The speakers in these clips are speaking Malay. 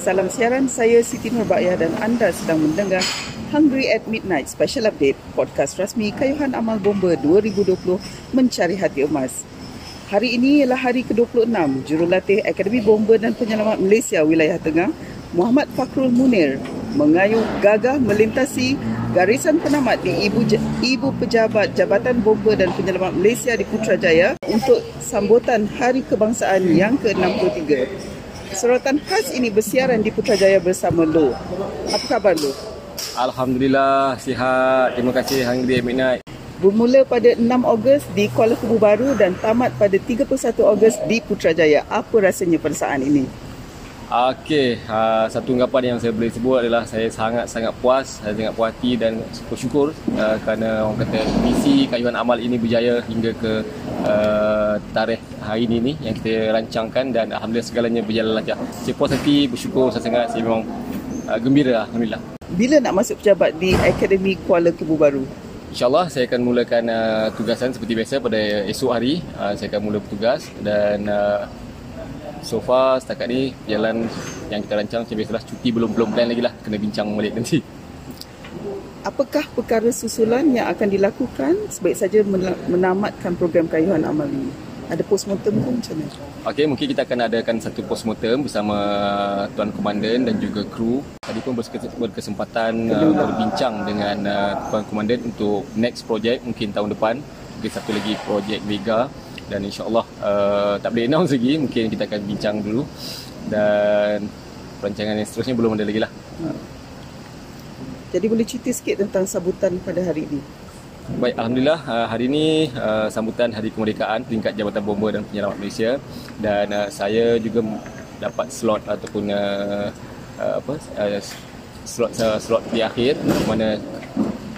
Salam siaran saya Siti Nurbaya dan anda sedang mendengar Hungry at Midnight Special Update podcast rasmi Kayuhan Amal Bomba 2020 Mencari Hati Emas. Hari ini ialah hari ke-26 Jurulatih Akademi Bomba dan Penyelamat Malaysia Wilayah Tengah Muhammad Fakrul Munir mengayuh gagah melintasi garisan penamat di Ibu, Ibu Pejabat Jabatan Bomba dan Penyelamat Malaysia di Putrajaya untuk sambutan Hari Kebangsaan yang ke-63. Sorotan khas ini bersiaran di Putrajaya bersama Lo. Apa khabar Lo? Alhamdulillah, sihat. Terima kasih Hungry Midnight. Bermula pada 6 Ogos di Kuala Kubu Baru dan tamat pada 31 Ogos di Putrajaya. Apa rasanya pada saat ini? Okey, uh, satu ungkapan yang saya boleh sebut adalah saya sangat-sangat puas, saya sangat puas hati dan bersyukur uh, kerana orang kata misi kayuhan amal ini berjaya hingga ke uh, tarikh hari ini ni yang kita rancangkan dan alhamdulillah segalanya berjalan lancar. Saya puas hati, bersyukur saya sangat, saya memang uh, gembira alhamdulillah. Bila nak masuk pejabat di Akademi Kuala Kubu Baru? InsyaAllah saya akan mulakan uh, tugasan seperti biasa pada esok hari. Uh, saya akan mula bertugas dan uh, so far setakat ni jalan yang kita rancang macam biasalah cuti belum belum plan lagi lah kena bincang balik nanti apakah perkara susulan yang akan dilakukan sebaik saja menamatkan program kayuhan amal ini ada postmortem pun macam mana? Okey, mungkin kita akan adakan satu postmortem bersama Tuan Komandan dan juga kru. Tadi pun berkesempatan uh, berbincang dengan uh, Tuan Komandan untuk next project mungkin tahun depan. Mungkin satu lagi projek Vega dan insyaAllah uh, tak boleh announce lagi. Mungkin kita akan bincang dulu. Dan perancangan yang seterusnya belum ada lagi lah. Jadi boleh cerita sikit tentang sambutan pada hari ini? Baik, Alhamdulillah. Uh, hari ini uh, sambutan Hari Kemerdekaan peringkat Jabatan Bomba dan Penyelamat Malaysia. Dan uh, saya juga dapat slot ataupun uh, uh, apa uh, slot uh, slot di akhir mana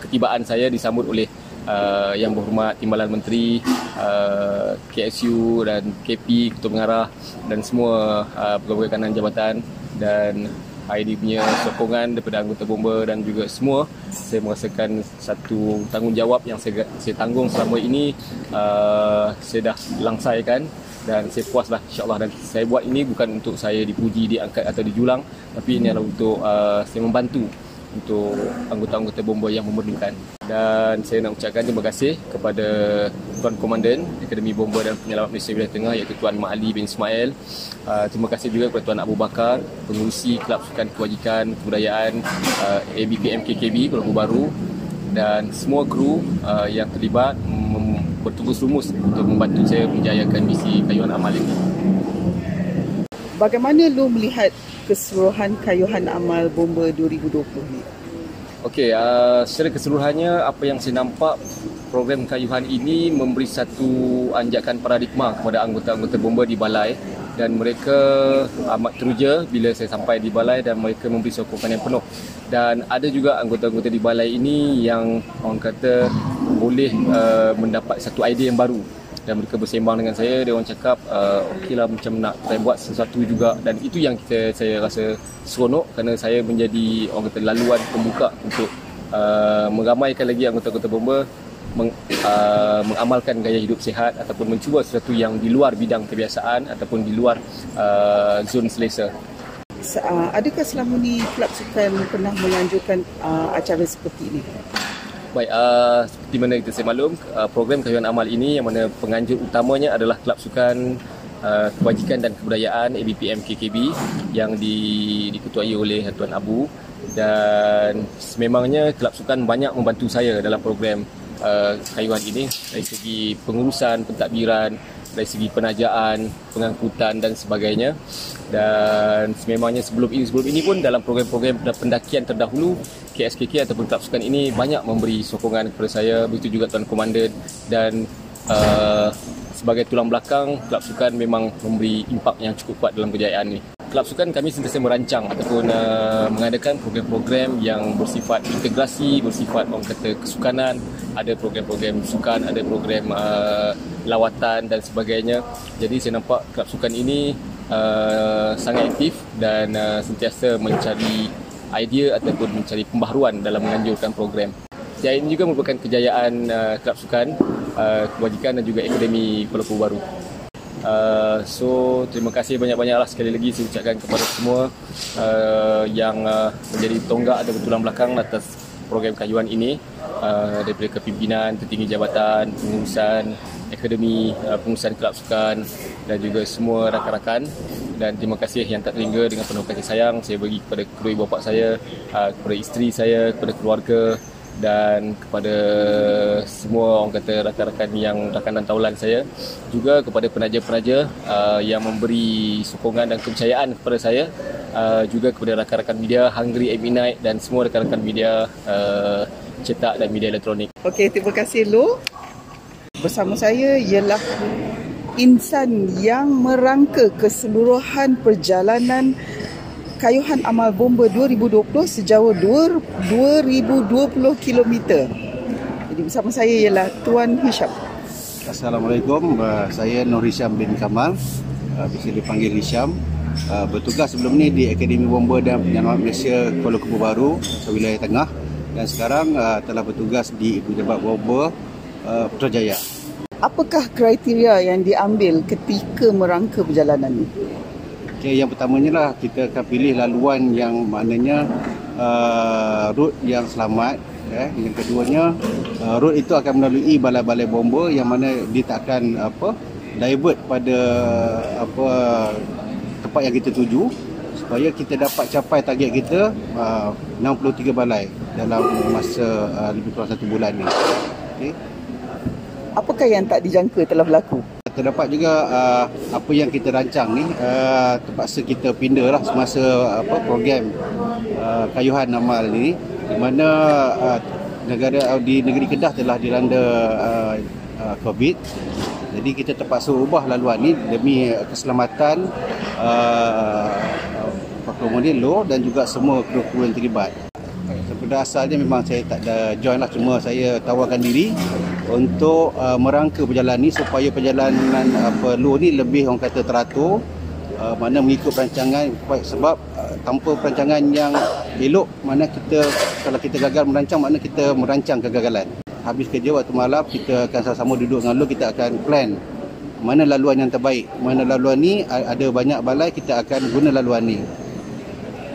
ketibaan saya disambut oleh uh, yang berhormat Timbalan Menteri uh, KSU dan KP Ketua Pengarah dan semua uh, pegawai kanan jabatan dan ID punya sokongan daripada anggota bomba dan juga semua saya merasakan satu tanggungjawab yang saya, saya tanggung selama ini. Uh, saya dah langsaikan dan saya puaslah insyaAllah. Dan saya buat ini bukan untuk saya dipuji, diangkat atau dijulang tapi ini adalah untuk uh, saya membantu untuk anggota-anggota bomba yang memerlukan. Dan saya nak ucapkan terima kasih kepada Tuan Komandan Akademi Bomba dan Penyelamat Malaysia Wilayah Tengah iaitu Tuan Mak Ali bin Ismail. Uh, terima kasih juga kepada Tuan Abu Bakar, pengurusi Kelab Sukan Kewajikan Kebudayaan uh, ABP MKKB Kuala Baru dan semua kru uh, yang terlibat bertugas rumus untuk membantu saya menjayakan misi kayuhan amal ini. Bagaimana lu melihat keseluruhan kayuhan amal bomba 2020 ni? Okey, uh, secara keseluruhannya apa yang saya nampak program kayuhan ini memberi satu anjakan paradigma kepada anggota-anggota bomba di balai dan mereka amat teruja bila saya sampai di balai dan mereka memberi sokongan yang penuh dan ada juga anggota-anggota di balai ini yang orang kata boleh uh, mendapat satu idea yang baru dan mereka bersembang dengan saya dia orang cakap uh, okeylah macam nak try buat sesuatu juga. Dan itu yang kita saya rasa seronok kerana saya menjadi orang kata laluan pembuka untuk uh, meramaikan lagi anggota-anggota bomba meng, uh, mengamalkan gaya hidup sihat ataupun mencuba sesuatu yang di luar bidang kebiasaan ataupun di luar uh, zon selesa. Adakah selama ni kelab sukan pernah menganjurkan uh, acara seperti ini Baik, uh, seperti mana kita saya maklum, uh, program kayuhan amal ini yang mana penganjur utamanya adalah Kelab Sukan uh, Kebajikan dan Kebudayaan ABPM KKB yang di, diketuai oleh Tuan Abu dan sememangnya Kelab Sukan banyak membantu saya dalam program uh, kayuhan ini dari segi pengurusan, pentadbiran, dari segi penajaan, pengangkutan dan sebagainya. Dan sememangnya sebelum ini sebelum ini pun dalam program-program pendakian terdahulu KSKK ataupun Kelab Sukan ini banyak memberi sokongan kepada saya, begitu juga Tuan Komandan dan uh, sebagai tulang belakang Kelab Sukan memang memberi impak yang cukup kuat dalam kejayaan ini. Kelab Sukan kami sentiasa merancang ataupun uh, mengadakan program-program yang bersifat integrasi, bersifat orang kata kesukanan, ada program-program sukan, ada program uh, lawatan dan sebagainya. Jadi saya nampak kelab sukan ini uh, sangat aktif dan uh, sentiasa mencari idea ataupun mencari pembaharuan dalam menganjurkan program. Saya ini juga merupakan kejayaan uh, kelab sukan, uh, kewajikan dan juga akademi Lumpur Baru. Uh, so terima kasih banyak-banyaklah sekali lagi saya ucapkan kepada semua uh, yang uh, menjadi tonggak atau tulang belakang atas program kayuhan ini uh, daripada kepimpinan, tertinggi jabatan, pengurusan akademi, uh, pengurusan kelab sukan dan juga semua rakan-rakan dan terima kasih yang tak terhingga dengan penuh kasih sayang saya bagi kepada kedua ibu bapa saya, uh, kepada isteri saya, kepada keluarga dan kepada semua orang kata rakan-rakan yang rakan dan taulan saya juga kepada penaja-penaja uh, yang memberi sokongan dan kepercayaan kepada saya uh, juga kepada rakan-rakan media Hungry at Midnight dan semua rakan-rakan media uh, cetak dan media elektronik. Okey, terima kasih Lu. Bersama saya ialah insan yang merangka keseluruhan perjalanan Kayuhan Amal Bomba 2020 sejauh 2020 km. Jadi bersama saya ialah Tuan Hisham. Assalamualaikum. Uh, saya Nur Hisham bin Kamal. Uh, bisa dipanggil Hisham. Uh, bertugas sebelum ni di Akademi Bomba dan Penyelamat Malaysia Kuala Kubu Baru, wilayah tengah. Dan sekarang telah bertugas di Ibu Jabat Bomba Putrajaya. Apakah kriteria yang diambil ketika merangka perjalanan ini? Okay, yang pertamanya lah kita akan pilih laluan yang maknanya uh, route yang selamat. Eh. Yang keduanya, uh, route itu akan melalui balai-balai bomba yang mana dia tak akan apa, divert pada apa tempat yang kita tuju supaya kita dapat capai target kita uh, 63 balai dalam masa uh, lebih kurang satu bulan ni. Okay. Apakah yang tak dijangka telah berlaku? terdapat juga uh, apa yang kita rancang ni uh, terpaksa kita pindah lah semasa apa program uh, kayuhan amal ni. Di mana uh, negara uh, di negeri Kedah telah dilanda uh, uh, COVID. Jadi kita terpaksa ubah laluan ni demi keselamatan uh, pengemudi lo dan juga semua kru-kru yang terlibat. Pada asalnya memang saya tak ada join lah cuma saya tawarkan diri untuk uh, merangka perjalanan ni supaya perjalanan uh, lu ni lebih orang kata teratur. Uh, mana mengikut perancangan sebab uh, tanpa perancangan yang elok mana kita kalau kita gagal merancang mana kita merancang kegagalan. Habis kerja waktu malam kita akan sama-sama duduk dengan lu kita akan plan mana laluan yang terbaik. Mana laluan ni ada banyak balai kita akan guna laluan ni.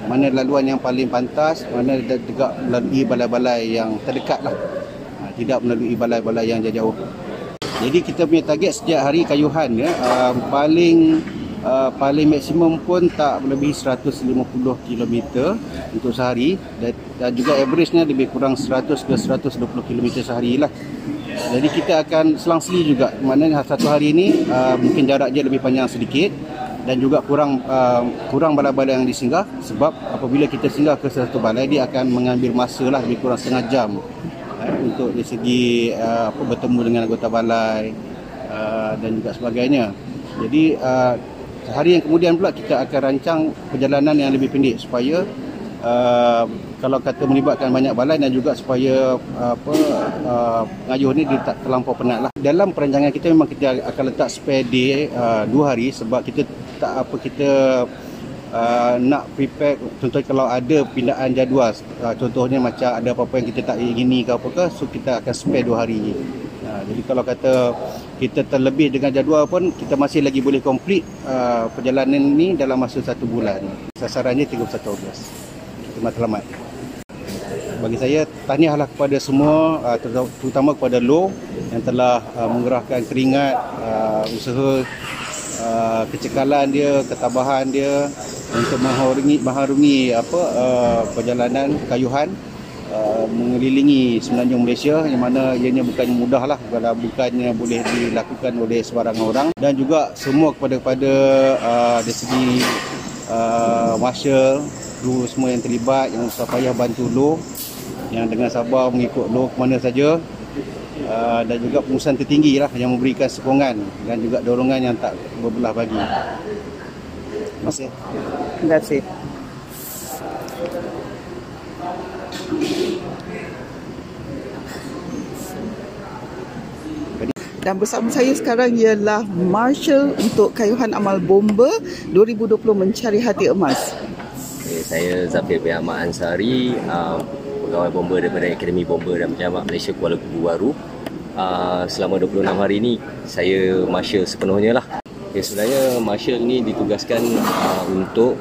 Mana laluan yang paling pantas, mana juga melalui balai-balai yang terdekat lah. Tidak melalui balai-balai yang jauh-jauh. Jadi kita punya target setiap hari kayuhan ya, uh, paling uh, paling maksimum pun tak melebihi 150 km untuk sehari dan, dan juga average-nya lebih kurang 100 ke 120 km sehari lah. Jadi kita akan selang-seli juga. Mana satu hari ini uh, mungkin jarak dia lebih panjang sedikit dan juga kurang uh, kurang balai-balai yang disinggah sebab apabila kita singgah ke satu balai dia akan mengambil masa lah lebih kurang setengah jam untuk dari segi uh, apa, bertemu dengan anggota balai uh, dan juga sebagainya jadi uh, hari yang kemudian pula kita akan rancang perjalanan yang lebih pendek supaya uh, kalau kata melibatkan banyak balai dan juga supaya apa uh, pengayuh ni dia tak terlampau penat lah. Dalam perancangan kita memang kita akan letak spare day uh, dua hari sebab kita tak apa kita uh, nak prepare contoh kalau ada pindaan jadual uh, contohnya macam ada apa-apa yang kita tak ingini ke apa ke so kita akan spare dua hari. Uh, jadi kalau kata kita terlebih dengan jadual pun kita masih lagi boleh complete uh, perjalanan ini dalam masa satu bulan. Sasarannya 31 Ogos. Kita matlamat bagi saya tahniahlah kepada semua uh, terutama kepada Lo yang telah uh, menggerahkan keringat usaha kecekalan dia ketabahan dia untuk mengharungi mengharungi apa uh, perjalanan kayuhan uh, mengelilingi semenanjung Malaysia yang mana ianya bukan mudah lah kalau bukannya boleh dilakukan oleh sebarang orang dan juga semua kepada kepada uh, dari segi uh, marshal kru semua yang terlibat yang usah payah bantu lo yang dengan sabar mengikut lo ke mana saja uh, dan juga pengurusan tertinggi lah yang memberikan sokongan dan juga dorongan yang tak berbelah bagi. Terima kasih. Terima kasih. Dan bersama saya sekarang ialah Marshal untuk Kayuhan Amal Bomba 2020 Mencari Hati Emas. Okay, saya Zafir bin Ahmad Ansari, uh, pegawai bomba daripada Akademi Bomba dan Penjamak Malaysia Kuala Kubu Baru. Uh, selama 26 hari ini saya marshal sepenuhnya lah. Ya, sebenarnya Marshal ni ditugaskan uh, untuk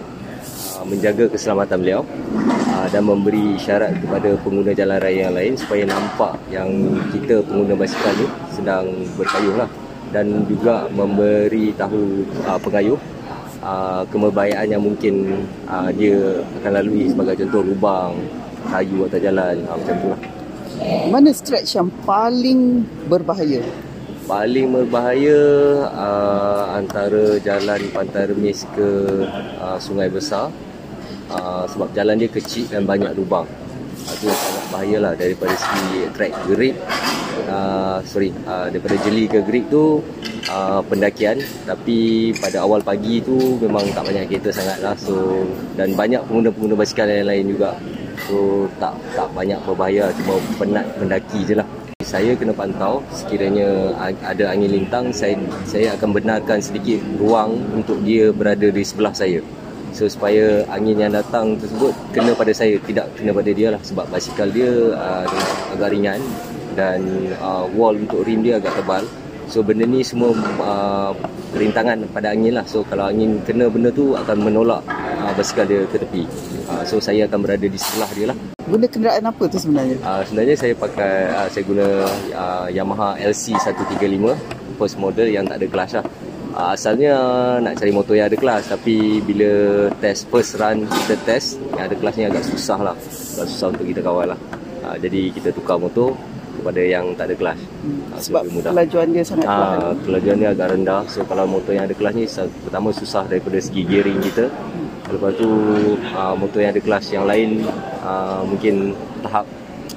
uh, menjaga keselamatan beliau uh, dan memberi isyarat kepada pengguna jalan raya yang lain supaya nampak yang kita pengguna basikal ni sedang berkayuh lah dan juga memberi tahu uh, pengayuh uh, kemerbaikan yang mungkin uh, dia akan lalui sebagai contoh lubang kayu atas jalan uh, macam tu lah. Mana stretch yang paling berbahaya? Paling berbahaya uh, antara jalan Pantai Remis ke uh, Sungai Besar. Uh, sebab jalan dia kecil dan banyak lubang. Uh, itu sangat bahayalah daripada segi track grip uh, sorry uh, daripada jeli ke grip tu uh, pendakian. Tapi pada awal pagi tu memang tak banyak kereta sangat lah. So dan banyak pengguna-pengguna basikal yang lain juga. So tak tak banyak berbahaya. Cuma penat mendaki je lah saya kena pantau. Sekiranya ada angin lintang saya saya akan benarkan sedikit ruang untuk dia berada di sebelah saya. So supaya angin yang datang tersebut kena pada saya tidak kena pada dia lah. Sebab basikal dia uh, agak ringan dan uh, wall untuk rim dia agak tebal. So benda ni semua uh, rintangan pada angin lah. So kalau angin kena benda tu akan menolak uh, basikal dia ke tepi. Uh, so saya akan berada di sebelah dia lah Guna kenderaan apa tu sebenarnya? Uh, sebenarnya saya pakai uh, saya guna uh, Yamaha LC 135 first model yang tak ada kelas lah. Uh, asalnya nak cari motor yang ada kelas tapi bila test first run kita test yang ada kelasnya agak susah lah. Agak susah untuk kita kawal lah. Uh, jadi kita tukar motor kepada yang tak ada kelas. Hmm. Uh, Sebab mudah. kelajuan dia sangat perlahan. Uh, kelajuan dia agak rendah. So kalau motor yang ada kelas ni pertama susah daripada segi gearing kita. Lepas tu uh, motor yang ada kelas yang lain uh, mungkin tahap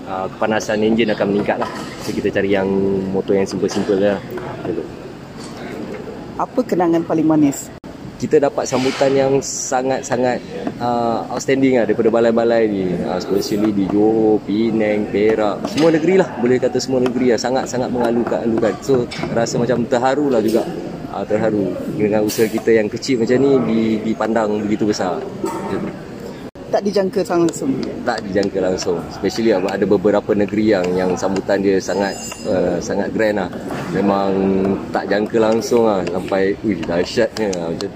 uh, kepanasan enjin akan meningkat lah. So kita cari yang motor yang simple-simple lah. Gitu. Apa kenangan paling manis? Kita dapat sambutan yang sangat-sangat uh, outstanding lah daripada balai-balai ni. Uh, especially di Johor, Penang, Perak. Semua negeri lah. Boleh kata semua negeri lah. Sangat-sangat mengalukan. So rasa macam terharu lah juga uh, terharu dengan usaha kita yang kecil macam ni dipandang begitu besar. Tak dijangka langsung. Tak dijangka langsung. Especially ada beberapa negeri yang yang sambutan dia sangat uh, sangat grand lah. Memang tak jangka langsung lah sampai ui dahsyatnya lah. macam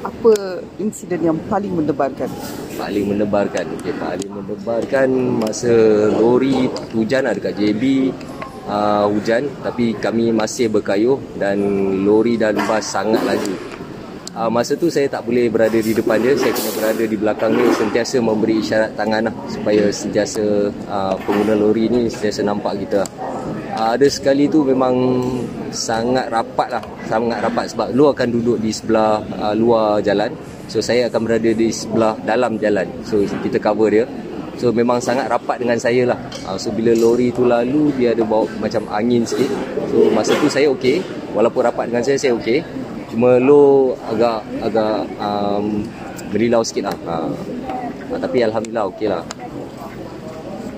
apa insiden yang paling mendebarkan? Paling mendebarkan. Okay, paling mendebarkan masa lori hujan ada dekat JB uh, hujan tapi kami masih berkayuh dan lori dan bas sangat laju. Uh, masa tu saya tak boleh berada di depan dia, saya kena berada di belakang dia sentiasa memberi isyarat tangan lah supaya sentiasa uh, pengguna lori ni sentiasa nampak kita. Uh, ada sekali tu memang sangat rapat lah, sangat rapat sebab lu akan duduk di sebelah uh, luar jalan. So saya akan berada di sebelah dalam jalan. So kita cover dia. So memang sangat rapat dengan saya lah So bila lori tu lalu Dia ada bawa macam angin sikit So masa tu saya okey Walaupun rapat dengan saya Saya okey Cuma lo agak Agak um, Berilau sikit lah. Uh, uh, Tapi Alhamdulillah okey lah.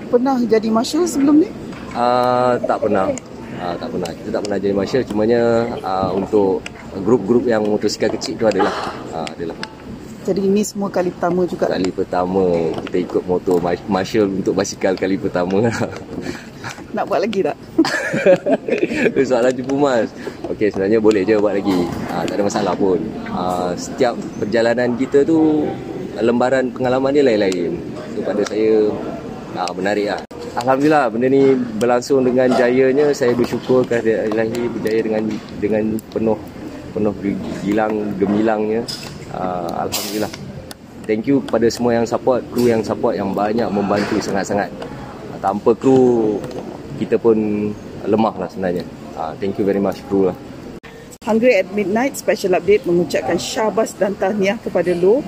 Pernah jadi marshal sebelum ni? Uh, tak pernah. Uh, Tak pernah. Kita tak pernah jadi marshal. Cumanya uh, Untuk Grup-grup yang motosikal kecil tu adalah. Uh, Adalah. Jadi ini semua kali pertama juga? Kali pertama kita ikut motor Marshall untuk basikal kali pertama Nak buat lagi tak? Soalan jumpa mas. Okey sebenarnya boleh je buat lagi. Ha, Tak ada masalah pun. Ha, Setiap perjalanan kita tu Lembaran pengalaman dia lain-lain. So pada saya ha, menarik lah. Alhamdulillah benda ni berlangsung dengan jayanya. Saya bersyukur kerana ilahi berjaya dengan dengan penuh penuh gilang gemilangnya. Uh, Alhamdulillah. Thank you kepada semua yang support Kru yang support yang banyak membantu sangat-sangat. Tanpa kru Kita pun lemah lah sebenarnya. Uh, Thank you very much kru lah. Hungry at Midnight Special Update mengucapkan syabas dan tahniah kepada lo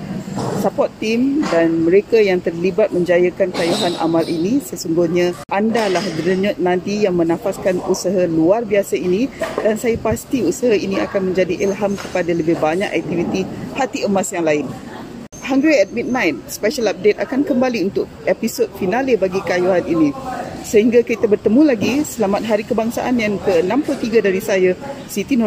support team dan mereka yang terlibat menjayakan kayuhan amal ini. Sesungguhnya anda lah denyut nanti yang menafaskan usaha luar biasa ini dan saya pasti usaha ini akan menjadi ilham kepada lebih banyak aktiviti hati emas yang lain Hungry at Midnight special update akan kembali untuk episod finale bagi kayuhan ini. Sehingga kita bertemu lagi. Selamat hari kebangsaan yang ke-63 dari saya Siti Nur